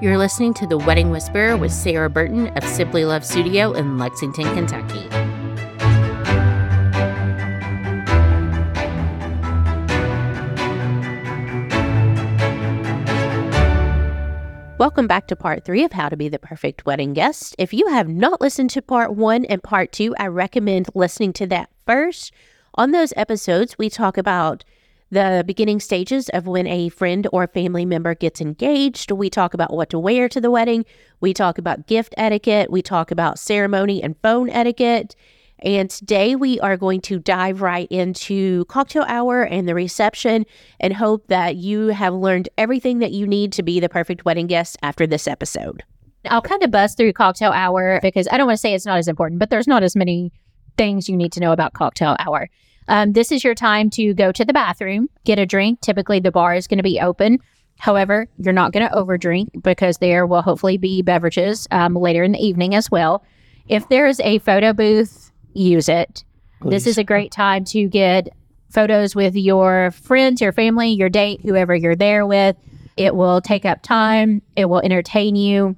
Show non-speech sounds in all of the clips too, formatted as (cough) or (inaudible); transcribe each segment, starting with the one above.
You're listening to The Wedding Whisperer with Sarah Burton of Simply Love Studio in Lexington, Kentucky. Welcome back to part three of How to Be the Perfect Wedding Guest. If you have not listened to part one and part two, I recommend listening to that first. On those episodes, we talk about the beginning stages of when a friend or family member gets engaged. We talk about what to wear to the wedding. We talk about gift etiquette. We talk about ceremony and phone etiquette. And today we are going to dive right into cocktail hour and the reception and hope that you have learned everything that you need to be the perfect wedding guest after this episode. I'll kind of buzz through cocktail hour because I don't want to say it's not as important, but there's not as many things you need to know about cocktail hour. Um, this is your time to go to the bathroom, get a drink. Typically, the bar is going to be open. However, you're not going to overdrink because there will hopefully be beverages um, later in the evening as well. If there is a photo booth use it. Please. This is a great time to get photos with your friends, your family, your date, whoever you're there with. It will take up time, it will entertain you.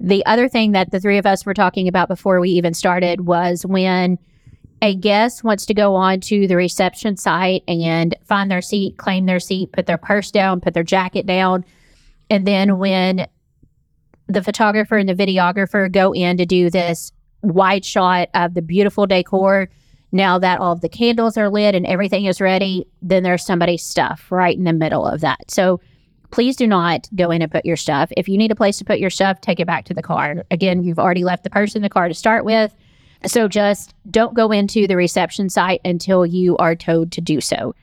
The other thing that the three of us were talking about before we even started was when a guest wants to go on to the reception site and find their seat, claim their seat, put their purse down, put their jacket down. And then when the photographer and the videographer go in to do this wide shot of the beautiful decor. Now that all of the candles are lit and everything is ready, then there's somebody's stuff right in the middle of that. So please do not go in and put your stuff. If you need a place to put your stuff, take it back to the car. Again, you've already left the purse in the car to start with. So just don't go into the reception site until you are told to do so.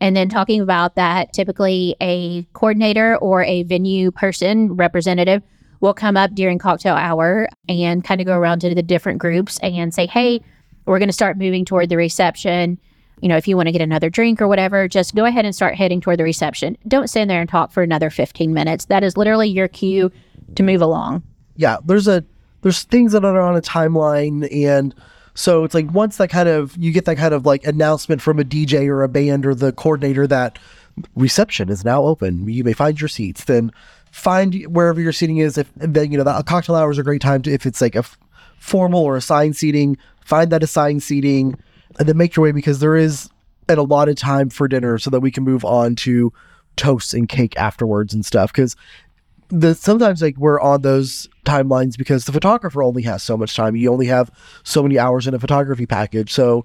And then talking about that, typically a coordinator or a venue person representative will come up during cocktail hour and kind of go around to the different groups and say, hey, we're going to start moving toward the reception. You know, if you want to get another drink or whatever, just go ahead and start heading toward the reception. Don't stand there and talk for another 15 minutes. That is literally your cue to move along. Yeah, there's a there's things that are on a timeline and so it's like once that kind of you get that kind of like announcement from a DJ or a band or the coordinator that reception is now open. You may find your seats. Then find wherever your seating is. If then you know that cocktail hour is a great time to if it's like a f- formal or assigned seating, find that assigned seating, and then make your way because there is an allotted time for dinner so that we can move on to toasts and cake afterwards and stuff because the sometimes like we're on those timelines because the photographer only has so much time. You only have so many hours in a photography package. So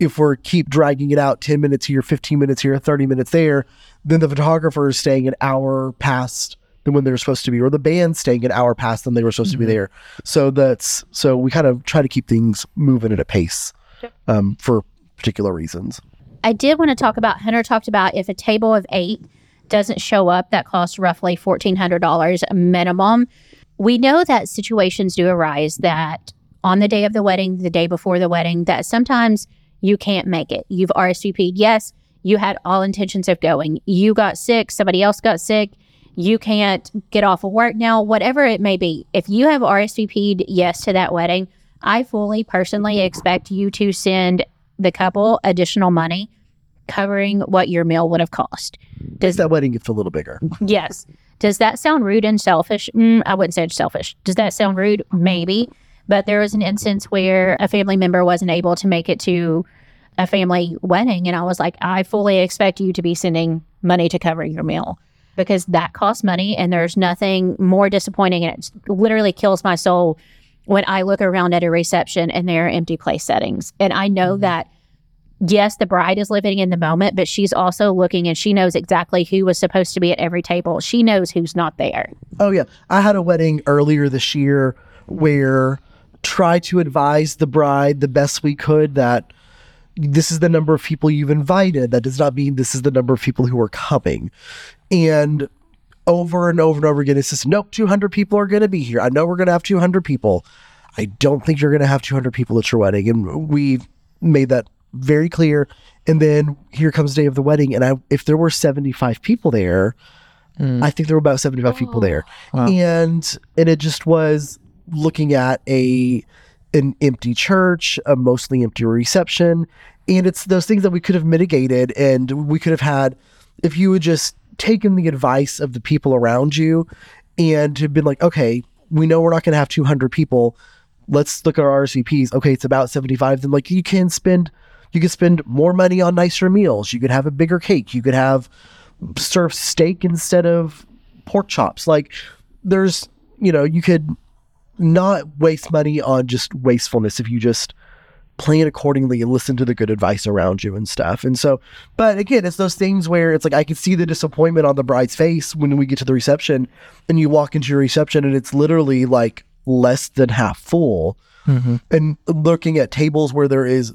if we're keep dragging it out 10 minutes here, 15 minutes here, 30 minutes there, then the photographer is staying an hour past than when they were supposed to be, or the band staying an hour past than they were supposed mm-hmm. to be mm-hmm. there. So that's so we kind of try to keep things moving at a pace um, for particular reasons. I did want to talk about Hunter talked about if a table of eight doesn't show up, that costs roughly fourteen hundred dollars minimum. We know that situations do arise that on the day of the wedding, the day before the wedding, that sometimes you can't make it. You've RSVP'd, yes, you had all intentions of going. You got sick, somebody else got sick, you can't get off of work now, whatever it may be. If you have RSVP'd yes to that wedding, I fully personally expect you to send the couple additional money covering what your meal would have cost. Does that wedding get a little bigger? (laughs) Yes. Does that sound rude and selfish? Mm, I wouldn't say it's selfish. Does that sound rude? Maybe. But there was an instance where a family member wasn't able to make it to a family wedding. And I was like, I fully expect you to be sending money to cover your meal because that costs money and there's nothing more disappointing and it literally kills my soul when I look around at a reception and there are empty place settings. And I know mm-hmm. that yes, the bride is living in the moment, but she's also looking and she knows exactly who was supposed to be at every table. She knows who's not there. Oh yeah. I had a wedding earlier this year where try to advise the bride the best we could that this is the number of people you've invited. That does not mean this is the number of people who are coming. And over and over and over again, it's just, nope, 200 people are going to be here. I know we're going to have 200 people. I don't think you're going to have 200 people at your wedding. And we made that very clear. And then here comes the day of the wedding. And I, if there were 75 people there, mm. I think there were about 75 oh. people there. Wow. And, and it just was looking at a, an empty church, a mostly empty reception. And it's those things that we could have mitigated and we could have had if you would just taken the advice of the people around you and have been like, okay, we know we're not going to have 200 people. Let's look at our RSVPs. Okay, it's about 75. Then like you can spend, you could spend more money on nicer meals. You could have a bigger cake. You could have serve steak instead of pork chops. Like there's, you know, you could not waste money on just wastefulness if you just plan accordingly and listen to the good advice around you and stuff. And so, but again, it's those things where it's like I can see the disappointment on the bride's face when we get to the reception and you walk into your reception and it's literally like less than half full. Mm-hmm. And looking at tables where there is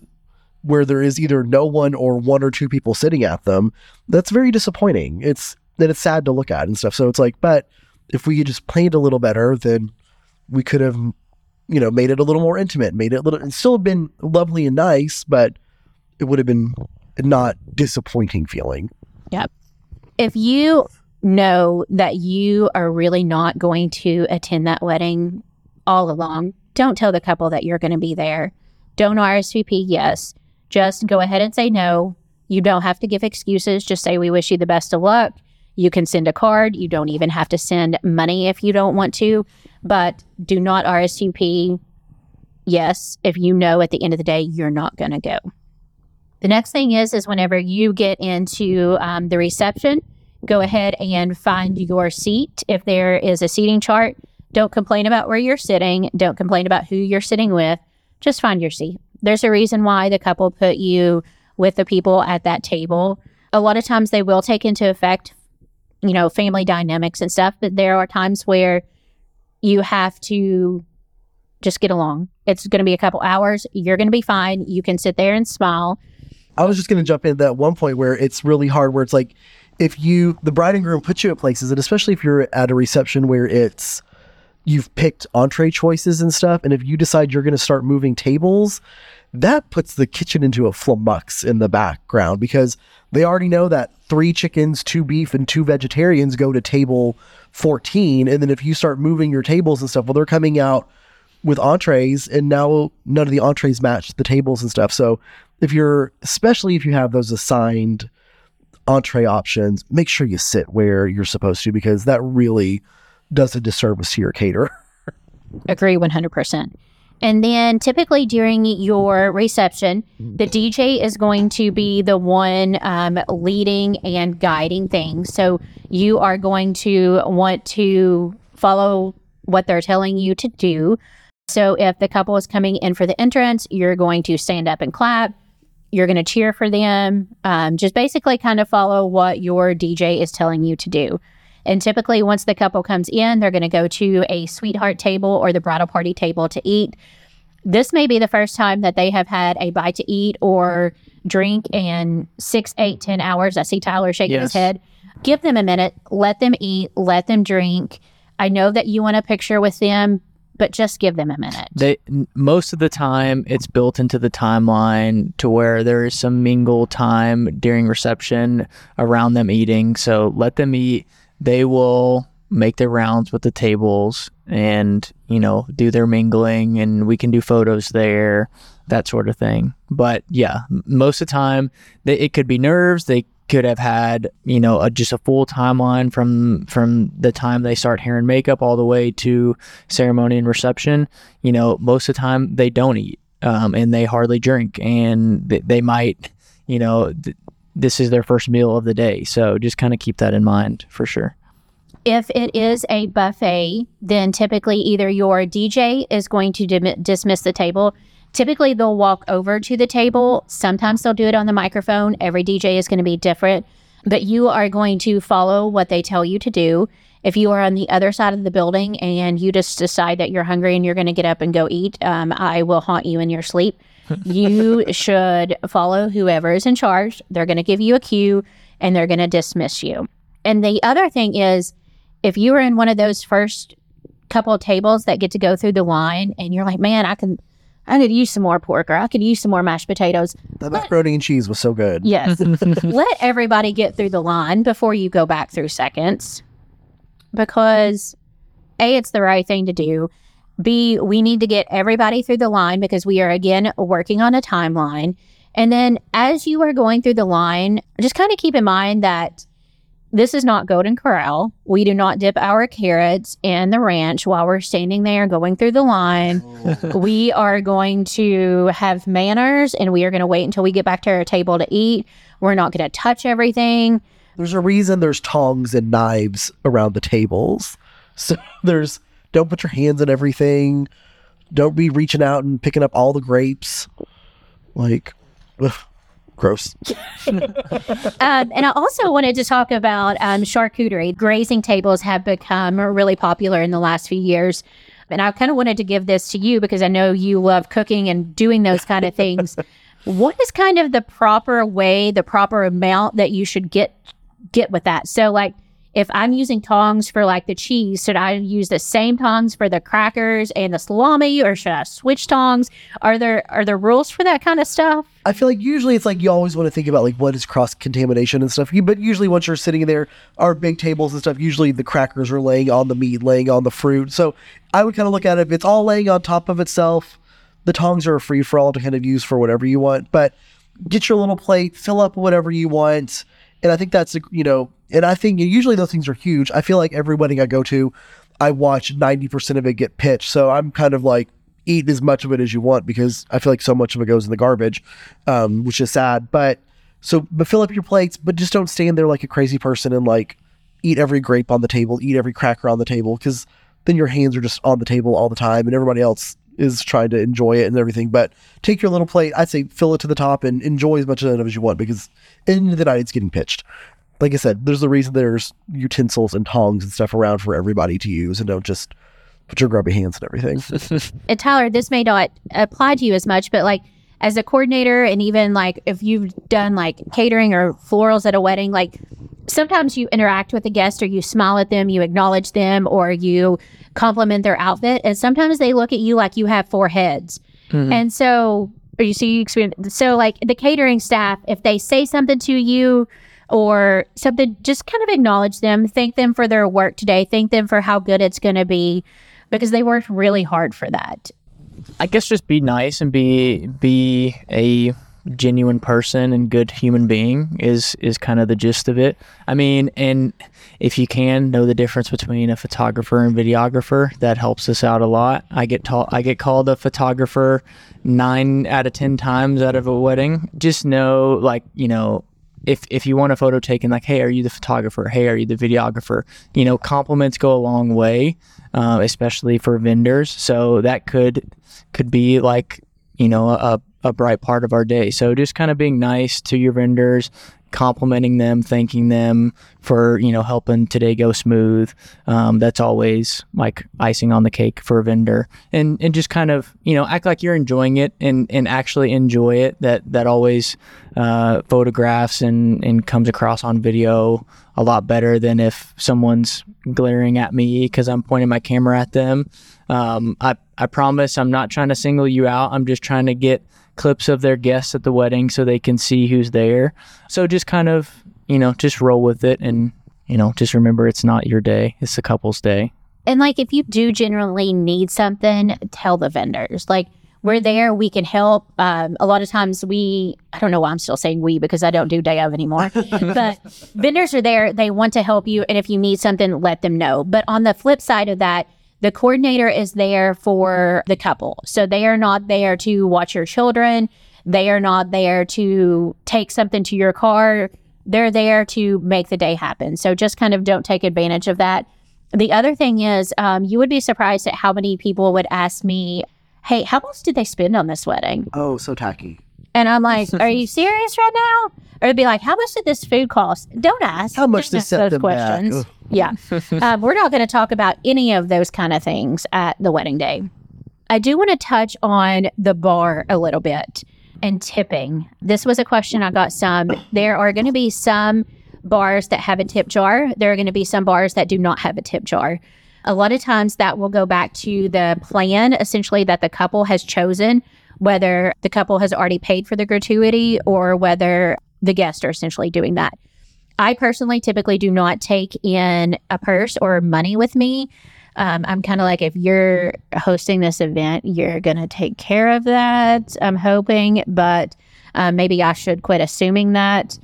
where there is either no one or one or two people sitting at them, that's very disappointing. It's that it's sad to look at and stuff. So it's like, but if we just planned a little better, then we could have you know, made it a little more intimate, made it a little, and still been lovely and nice, but it would have been not disappointing feeling. Yep. If you know that you are really not going to attend that wedding all along, don't tell the couple that you're going to be there. Don't RSVP yes. Just go ahead and say no. You don't have to give excuses. Just say, We wish you the best of luck. You can send a card. You don't even have to send money if you don't want to, but do not RSVP yes if you know at the end of the day you're not going to go. The next thing is, is whenever you get into um, the reception, go ahead and find your seat. If there is a seating chart, don't complain about where you're sitting. Don't complain about who you're sitting with. Just find your seat. There's a reason why the couple put you with the people at that table. A lot of times they will take into effect, you know, family dynamics and stuff, but there are times where you have to just get along. It's going to be a couple hours. You're going to be fine. You can sit there and smile. I was just going to jump in that one point where it's really hard, where it's like if you, the bride and groom put you at places, and especially if you're at a reception where it's, you've picked entree choices and stuff, and if you decide you're going to start moving tables, that puts the kitchen into a flummox in the background because they already know that three chickens, two beef, and two vegetarians go to table 14. And then if you start moving your tables and stuff, well, they're coming out with entrees, and now none of the entrees match the tables and stuff. So if you're, especially if you have those assigned entree options, make sure you sit where you're supposed to because that really does a disservice to your caterer. (laughs) Agree 100%. And then typically during your reception, the DJ is going to be the one um, leading and guiding things. So you are going to want to follow what they're telling you to do. So if the couple is coming in for the entrance, you're going to stand up and clap. You're going to cheer for them. Um, just basically kind of follow what your DJ is telling you to do. And typically, once the couple comes in, they're going to go to a sweetheart table or the bridal party table to eat. This may be the first time that they have had a bite to eat or drink in six, eight, ten hours. I see Tyler shaking his head. Give them a minute, let them eat, let them drink. I know that you want a picture with them, but just give them a minute. They most of the time it's built into the timeline to where there is some mingle time during reception around them eating. So let them eat. They will make their rounds with the tables and you know do their mingling and we can do photos there that sort of thing. But yeah most of the time they, it could be nerves. They could have had you know a, just a full timeline from from the time they start hair and makeup all the way to ceremony and reception. You know most of the time they don't eat um, and they hardly drink and th- they might you know th- this is their first meal of the day. So just kind of keep that in mind for sure If it is a buffet, then typically either your DJ is going to dim- dismiss the table. Typically, they'll walk over to the table. Sometimes they'll do it on the microphone. Every DJ is going to be different, but you are going to follow what they tell you to do. If you are on the other side of the building and you just decide that you're hungry and you're going to get up and go eat, um, I will haunt you in your sleep. (laughs) you should follow whoever is in charge. They're going to give you a cue and they're going to dismiss you. And the other thing is, if you were in one of those first couple of tables that get to go through the line and you're like, man, I can, I could use some more pork or I could use some more mashed potatoes. The macaroni and cheese was so good. Yes. (laughs) Let everybody get through the line before you go back through seconds because A, it's the right thing to do. B, we need to get everybody through the line because we are again working on a timeline. And then as you are going through the line, just kind of keep in mind that this is not Golden Corral. We do not dip our carrots in the ranch while we're standing there going through the line. Oh. we are going to have manners and we are going to wait until we get back to our table to eat. We're not going to touch everything. There's a reason there's tongs and knives around the tables. So (laughs) there's don't put your hands in everything. Don't be reaching out and picking up all the grapes. Like, ugh, gross. (laughs) Um, and I also wanted to talk about um, charcuterie. Grazing tables have become really popular in the last few years. And I kind of wanted to give this to you because I know you love cooking and doing those kind of (laughs) things. what is kind of the proper way, the proper amount that you should get get with that? So, like, if I'm using tongs for like the cheese, should I use the same tongs for the crackers and the salami, or should I switch tongs? Are there are there rules for that kind of stuff? I feel like usually it's like you always want to think about like what is cross contamination and stuff. But usually once you're sitting there, our big tables and stuff, usually the crackers are laying on the meat, laying on the fruit. So I would kind of look at it if it's all laying on top of itself. The tongs are free for all to kind of use for whatever you want. But get your little plate, fill up whatever you want. And I think that's you know, and I think usually those things are huge. I feel like every wedding I go to, I watch ninety percent of it get pitched. So I'm kind of like eat as much of it as you want because I feel like so much of it goes in the garbage, um, which is sad. But so, but fill up your plates, but just don't stand there like a crazy person and like eat every grape on the table, eat every cracker on the table, because then your hands are just on the table all the time, and everybody else is trying to enjoy it and everything. But take your little plate, I'd say fill it to the top and enjoy as much of it as you want because in the the night it's getting pitched. Like I said, there's a reason there's utensils and tongs and stuff around for everybody to use, and don't just put your grubby hands and everything. (laughs) and Tyler, this may not apply to you as much, but like as a coordinator, and even like if you've done like catering or florals at a wedding, like sometimes you interact with a guest or you smile at them, you acknowledge them, or you compliment their outfit, and sometimes they look at you like you have four heads. Mm-hmm. And so, or you see, you experience so like the catering staff, if they say something to you or something, just kind of acknowledge them, thank them for their work today, thank them for how good it's going to be, because they worked really hard for that. I guess just be nice and be be a genuine person and good human being is is kind of the gist of it. I mean, and if you can know the difference between a photographer and videographer, that helps us out a lot. I get taught I get called a photographer 9 out of 10 times out of a wedding. Just know like, you know, if if you want a photo taken, like, hey, are you the photographer? Hey, are you the videographer? You know, compliments go a long way, uh, especially for vendors. So that could could be like you know a a bright part of our day. So just kind of being nice to your vendors, complimenting them, thanking them for you know helping today go smooth. Um, that's always like icing on the cake for a vendor, and and just kind of you know act like you're enjoying it and and actually enjoy it. That that always uh, photographs and and comes across on video a lot better than if someone's glaring at me because I'm pointing my camera at them. Um, I I promise I'm not trying to single you out. I'm just trying to get clips of their guests at the wedding so they can see who's there. So just kind of, you know, just roll with it and, you know, just remember it's not your day, it's the couple's day. And like if you do generally need something, tell the vendors. Like we're there, we can help. Um, a lot of times we, I don't know why I'm still saying we because I don't do day of anymore, (laughs) but vendors are there. They want to help you. And if you need something, let them know. But on the flip side of that, the coordinator is there for the couple. So they are not there to watch your children. They are not there to take something to your car. They're there to make the day happen. So just kind of don't take advantage of that. The other thing is, um, you would be surprised at how many people would ask me, Hey, how much did they spend on this wedding? oh, so tacky. And I'm like, (laughs) Are you serious right now? Or it'd be like, How much did this food cost? Don't ask. How much to set those questions. Yeah. um, we're not going to talk about any of those kind of things at the wedding day. I do want to touch on the bar a little bit and tipping. This was a question I got some. There are going to be some bars that have a tip jar, there are going to be some bars that do not have a tip jar. A lot of times that will go back to the plan essentially that the couple has chosen, whether the couple has already paid for the gratuity or whether the guests are essentially doing that. I personally typically do not take in a purse or money with me. Um, I'm kind of like, if you're hosting this event, you're going to take care of that. I'm hoping, but uh, maybe I should quit assuming that.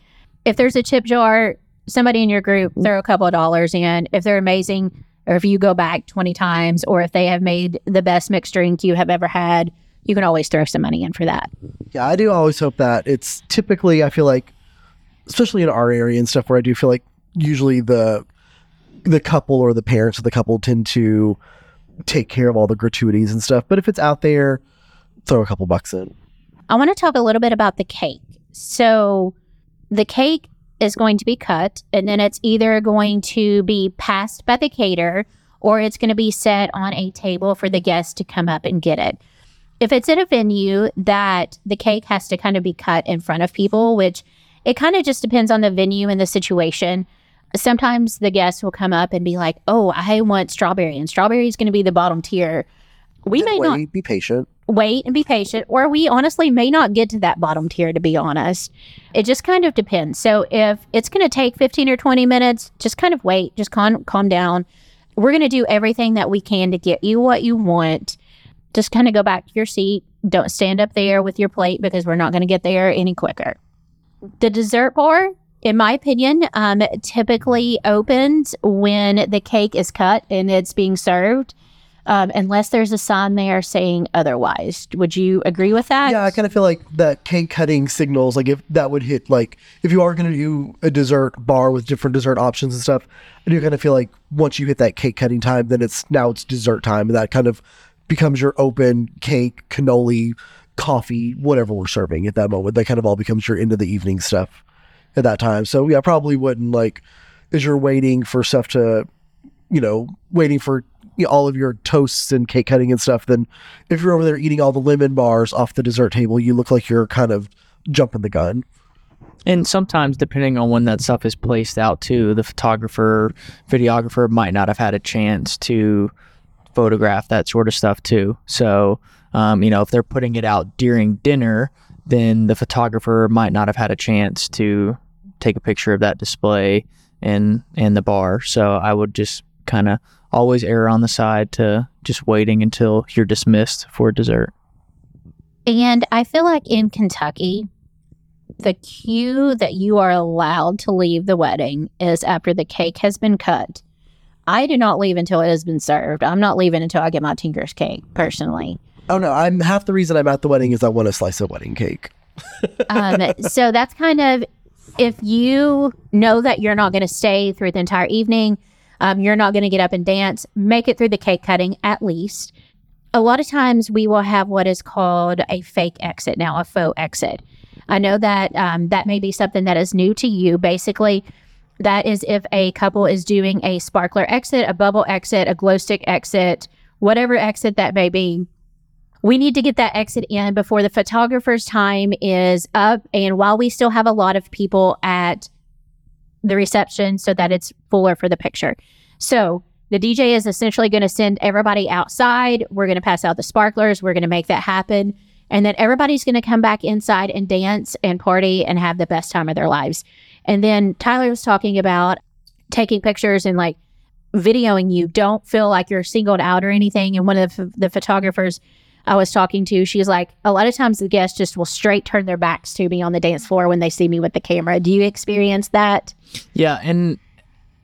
If there's a tip jar, somebody in your group throw a couple of dollars in. If they're amazing, or if you go back 20 times, or if they have made the best mixed drink you have ever had, you can always throw some money in for that. Yeah, I do always hope that. It's typically, I feel like, especially in our area and stuff, where I do feel like usually the the couple or the parents of the couple tend to take care of all the gratuities and stuff. But if it's out there, throw a couple bucks in. I want to talk a little bit about the cake. So, the cake is going to be cut, and then it's either going to be passed by the caterer or it's going to be set on a table for the guests to come up and get it. If it's at a venue that the cake has to kind of be cut in front of people, which it kind of just depends on the venue and the situation. Sometimes the guests will come up and be like, "Oh, I want strawberry, and strawberry is going to be the bottom tier." We may Wait, not be patient. wait and be patient, or we honestly may not get to that bottom tier, to be honest. It just kind of depends. So if it's going to take 15 or 20 minutes, just kind of wait, just calm, calm down. We're going to do everything that we can to get you what you want. Just kind of go back to your seat. Don't stand up there with your plate because we're not going to get there any quicker. The dessert bar, in my opinion, um, typically opens when the cake is cut and it's being served um, unless there's a sign there saying otherwise. Would you agree with that? Yeah, I kind of feel like that cake cutting signals, like if that would hit, like if you are going to do a dessert bar with different dessert options and stuff, I do kind of feel like once you hit that cake cutting time, then it's now it's dessert time, and that kind of becomes your open cake, cannoli, coffee, whatever we're serving at that moment. That kind of all becomes your end of the evening stuff at that time. So yeah, probably wouldn't like as you're waiting for stuff to, you know, waiting for you know, all of your toasts and cake cutting and stuff. Then if you're over there eating all the lemon bars off the dessert table, you look like you're kind of jumping the gun. And sometimes, depending on when that stuff is placed out, too, the photographer, videographer might not have had a chance to photograph that sort of stuff, too. So, um, you know, if they're putting it out during dinner, then the photographer might not have had a chance to take a picture of that display in in the bar. So I would just kind of always err on the side to just waiting until you're dismissed for dessert. And I feel like in Kentucky, the cue that you are allowed to leave the wedding is after the cake has been cut. I do not leave until it has been served. I'm not leaving until I get my Tinker's cake, personally. Oh no, I'm half the reason I'm at the wedding is I want a slice of wedding cake. (laughs) Um, so that's kind of if you know that you're not going to stay through the entire evening, um, you're not going to get up and dance, make it through the cake cutting at least. A lot of times we will have what is called a fake exit now, a faux exit. I know that um, that may be something that is new to you. Basically, that is if a couple is doing a sparkler exit, a bubble exit, a glow stick exit, whatever exit that may be. We need to get that exit in before the photographer's time is up. And while we still have a lot of people at the reception so that it's fuller for the picture. So the DJ is essentially going to send everybody outside. We're going to pass out the sparklers. We're going to make that happen. And then everybody's going to come back inside and dance and party and have the best time of their lives. And then Tyler was talking about taking pictures and like videoing you. Don't feel like you're singled out or anything. And one of the, the photographers I was talking to, she's like, a lot of times the guests just will straight turn their backs to me on the dance floor when they see me with the camera. Do you experience that? Yeah, and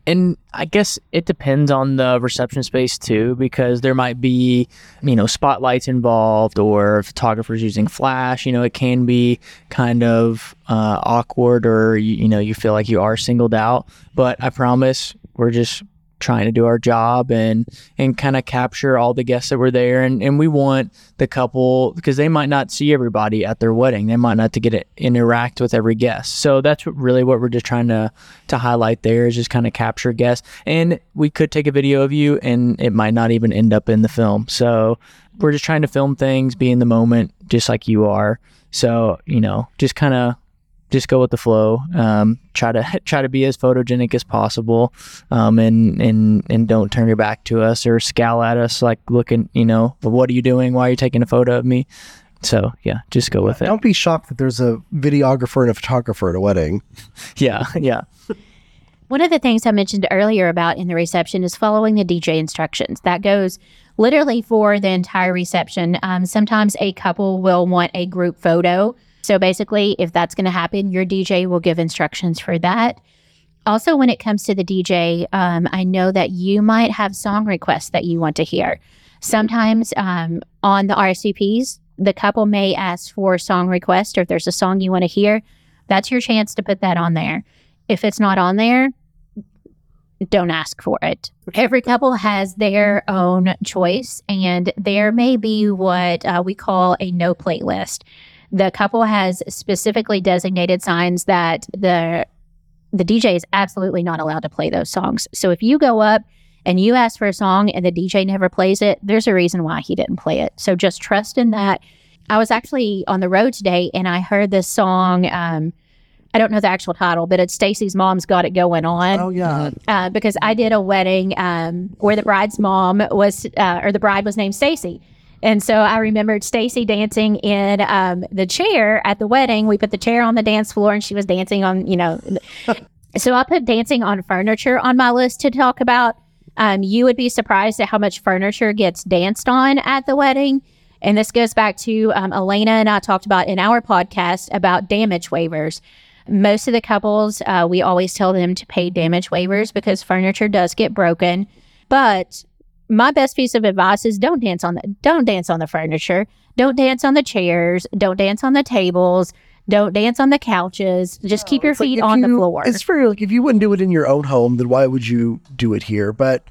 and I guess it depends on the reception space too, because there might be, you know, spotlights involved or photographers using flash. You know, it can be kind of uh, awkward, or you, you know, you feel like you are singled out. But I promise, we're just trying to do our job and and kind of capture all the guests that were there. And and we want the couple because they might not see everybody at their wedding. They might not to get it interact with every guest. So that's really what we're just trying to to highlight there is just kind of capture guests. And we could take a video of you and it might not even end up in the film. So we're just trying to film things be in the moment just like you are. So you know just kind of just go with the flow. Um, try to (laughs) try to be as photogenic as possible, um, and and and don't turn your back to us or scowl at us like looking. You know, what are you doing? Why are you taking a photo of me? So yeah, just go with it. Don't be shocked that there's a videographer and a photographer at a wedding. (laughs) Yeah, yeah. One of the things I mentioned earlier about in the reception is following the DJ instructions. That goes literally for the entire reception. Um, sometimes a couple will want a group photo. So basically, if that's going to happen, your DJ will give instructions for that. Also, when it comes to the DJ, um, I know that you might have song requests that you want to hear. Sometimes um, on the RSVPs, the couple may ask for song request, or if there's a song you want to hear, that's your chance to put that on there. If it's not on there, don't ask for it. Every couple has their own choice, and there may be what uh, we call a no playlist. The couple has specifically designated signs that the the DJ is absolutely not allowed to play those songs. So if you go up and you ask for a song and the DJ never plays it, there's a reason why he didn't play it. So just trust in that. I was actually on the road today and I heard this song. Um, I don't know the actual title, but it's Stacy's Mom's Got It Going On. Oh yeah. Uh, because I did a wedding um, where the bride's mom was, uh, or the bride was named Stacy. And so I remembered Stacy dancing in um, the chair at the wedding. We put the chair on the dance floor and she was dancing on, you know. (laughs) so I put dancing on furniture on my list to talk about. Um, you would be surprised at how much furniture gets danced on at the wedding. And this goes back to um, Elena and I talked about in our podcast about damage waivers. Most of the couples, uh, we always tell them to pay damage waivers because furniture does get broken. But my best piece of advice is don't dance on the don't dance on the furniture, don't dance on the chairs, don't dance on the tables, don't dance on the couches. Just keep your It's like feet if on the floor. It's fair. Like if you wouldn't do it in your own home, then why would you do it here? But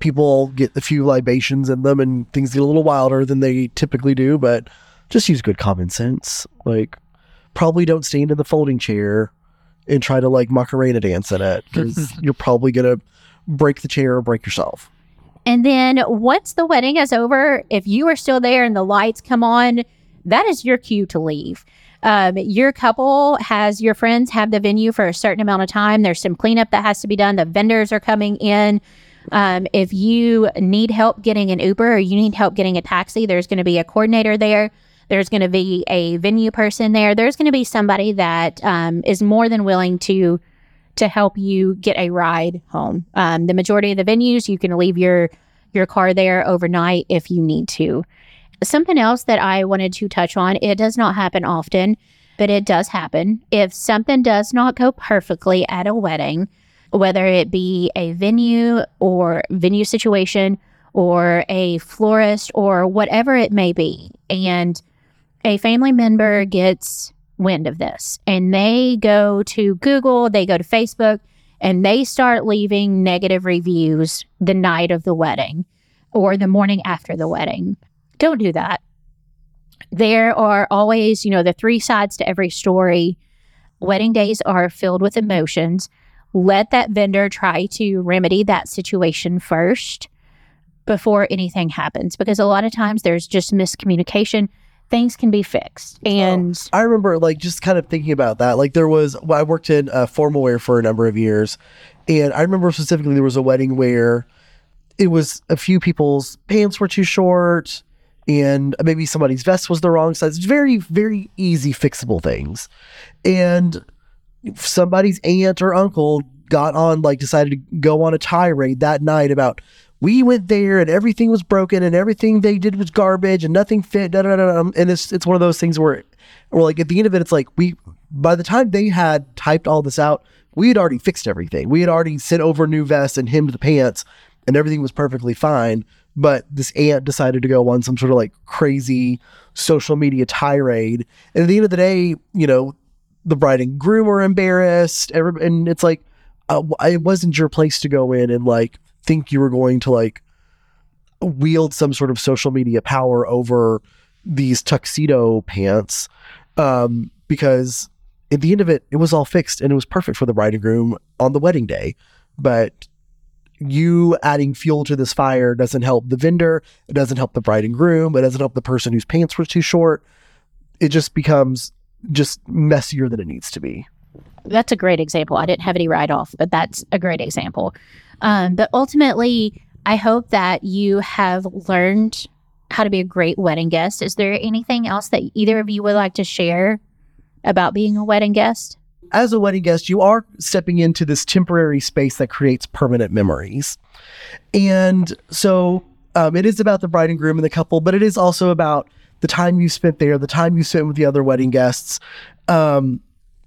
people get a few libations in them, and things get a little wilder than they typically do. But just use good common sense. Like probably don't stand in the folding chair and try to like Macarena dance in it because (laughs) you're probably gonna break the chair or break yourself. And then once the wedding is over, if you are still there and the lights come on, that is your cue to leave. Um, your couple has your friends have the venue for a certain amount of time. There's some cleanup that has to be done. The vendors are coming in. Um, if you need help getting an Uber or you need help getting a taxi, there's going to be a coordinator there. There's going to be a venue person there. There's going to be somebody that um, is more than willing to to help you get a ride home. Um, the majority of the venues, you can leave your your car there overnight if you need to. Something else that I wanted to touch on, it does not happen often, but it does happen. If something does not go perfectly at a wedding, whether it be a venue or venue situation or a florist or whatever it may be, and a family member gets wind of this and they go to Google, they go to Facebook, and they start leaving negative reviews the night of the wedding or the morning after the wedding. Don't do that. There are always, you know, the three sides to every story. Wedding days are filled with emotions. Let that vendor try to remedy that situation first before anything happens because a lot of times there's just miscommunication. Things can be fixed. And I remember like just kind of thinking about that. Like there was, well, I worked in uh, formal wear for a number of years, and I remember specifically there was a wedding where it was a few people's pants were too short, and maybe somebody's vest was the wrong size. Very, very easy fixable things, and somebody's aunt or uncle got on like decided to go on a tirade that night about we went there and everything was broken and everything they did was garbage and nothing fit. Da, da, da. And it's it's one of those things where, where like at the end of it, it's like we by the time they had typed all this out, we had already fixed everything. We had already sent over new vests and hemmed the pants, and everything was perfectly fine. But this aunt decided to go on some sort of like crazy social media tirade, and at the end of the day, you know, the bride and groom were embarrassed. And it's like, uh, it wasn't your place to go in and like think you were going to like wield some sort of social media power over these tuxedo pants um, because at the end of it it was all fixed and it was perfect for the bride and groom on the wedding day but you adding fuel to this fire doesn't help the vendor it doesn't help the bride and groom it doesn't help the person whose pants were too short it just becomes just messier than it needs to be that's a great example. I didn't have any write off, but that's a great example. Um, but ultimately, I hope that you have learned how to be a great wedding guest. Is there anything else that either of you would like to share about being a wedding guest? as a wedding guest, you are stepping into this temporary space that creates permanent memories. And so um, it is about the bride and groom and the couple, but it is also about the time you spent there, the time you spent with the other wedding guests. Um,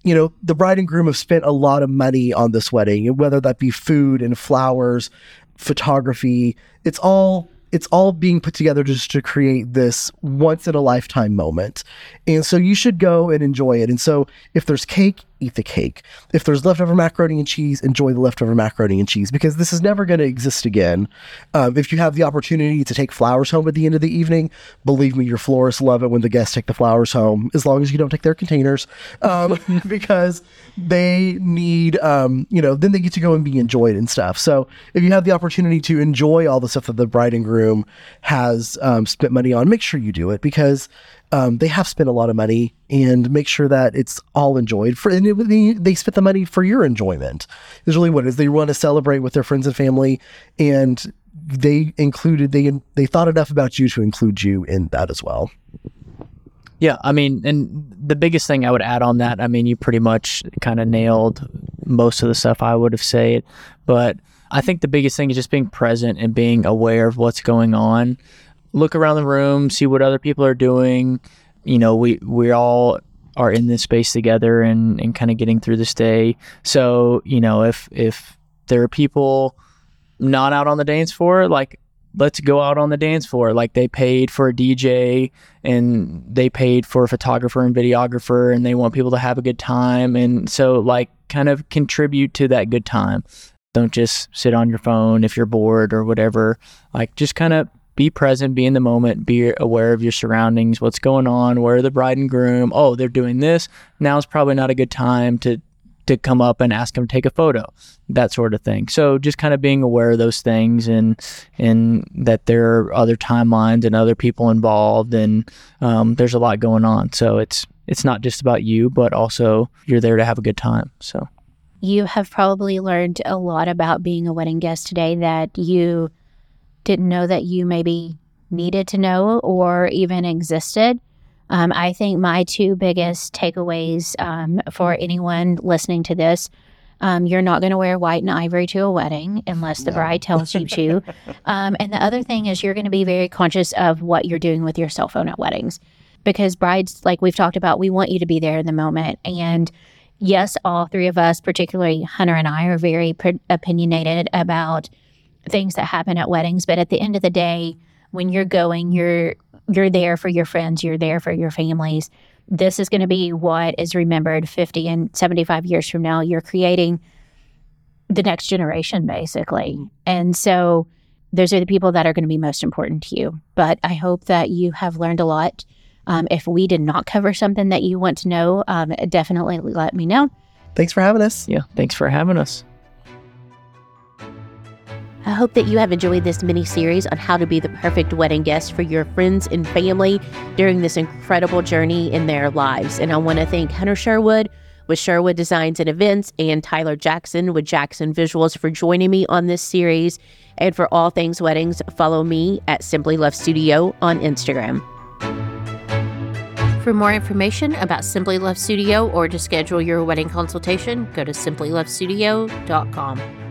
you know, the bride and groom have spent a lot of money on this wedding, whether that be food and flowers, photography. It's all it's all being put together just to create this once in a lifetime moment. And so you should go and enjoy it. And so if there's cake, eat the cake. If there's leftover macaroni and cheese, enjoy the leftover macaroni and cheese because this is never going to exist again. Um, if you have the opportunity to take flowers home at the end of the evening, believe me, your florists love it when the guests take the flowers home, as long as you don't take their containers, um, (laughs) because they need, um, you know, then they get to go and be enjoyed and stuff. So if you have the opportunity to enjoy all the stuff that the bride and groom has um, spent money on, make sure you do it because um, they have spent a lot of money and make sure that it's all enjoyed for and it, they, spent the money for your enjoyment is really what it is they want to celebrate with their friends and family and they included they they thought enough about you to include you in that as well Yeah, I mean, and the biggest thing I would add on that, I mean, you pretty much kind of nailed most of the stuff I would have said, but I think the biggest thing is just being present and being aware of what's going on. Look around the room, see what other people are doing. You know, we we all are in this space together and, and kind of getting through this day. So, you know, if if there are people not out on the dance floor, like let's go out on the dance floor. Like they paid for a DJ and they paid for a photographer and videographer and they want people to have a good time. And so like kind of contribute to that good time. Don't just sit on your phone if you're bored or whatever. Like just kind of be present, be in the moment, be aware of your surroundings, what's going on, where are the bride and groom? Oh, they're doing this. Now is probably not a good time to to come up and ask them to take a photo, that sort of thing. So just kind of being aware of those things and and that there are other timelines and other people involved and um, there's a lot going on. So it's it's not just about you, but also you're there to have a good time. So You have probably learned a lot about being a wedding guest today that you didn't know that you maybe needed to know or even existed. Um, I think my two biggest takeaways um, for anyone listening to this um, you're not going to wear white and ivory to a wedding unless the bride tells you to. (laughs) Um, and the other thing is, you're going to be very conscious of what you're doing with your cell phone at weddings because brides, like we've talked about, we want you to be there in the moment. And yes, all three of us, particularly Hunter and I, are very opinionated about things that happen at weddings. But at the end of the day, when you're going, you're you're there for your friends, you're there for your families. This is going to be what is remembered 50 and 75 years from now. You're creating the next generation, basically. And so those are the people that are going to be most important to you. But I hope that you have learned a lot. Um, if we did not cover something that you want to know, um, definitely let me know. thanks for having us yeah, thanks for having us. I hope that you have enjoyed this mini series on how to be the perfect wedding guest for your friends and family during this incredible journey in their lives. And I want to thank Hunter Sherwood with Sherwood Designs and Events and Tyler Jackson with Jackson Visuals for joining me on this series. And for all things weddings, follow me at Simply Love Studio on Instagram. For more information about Simply Love Studio or to schedule your wedding consultation, go to simplylovestudio.com.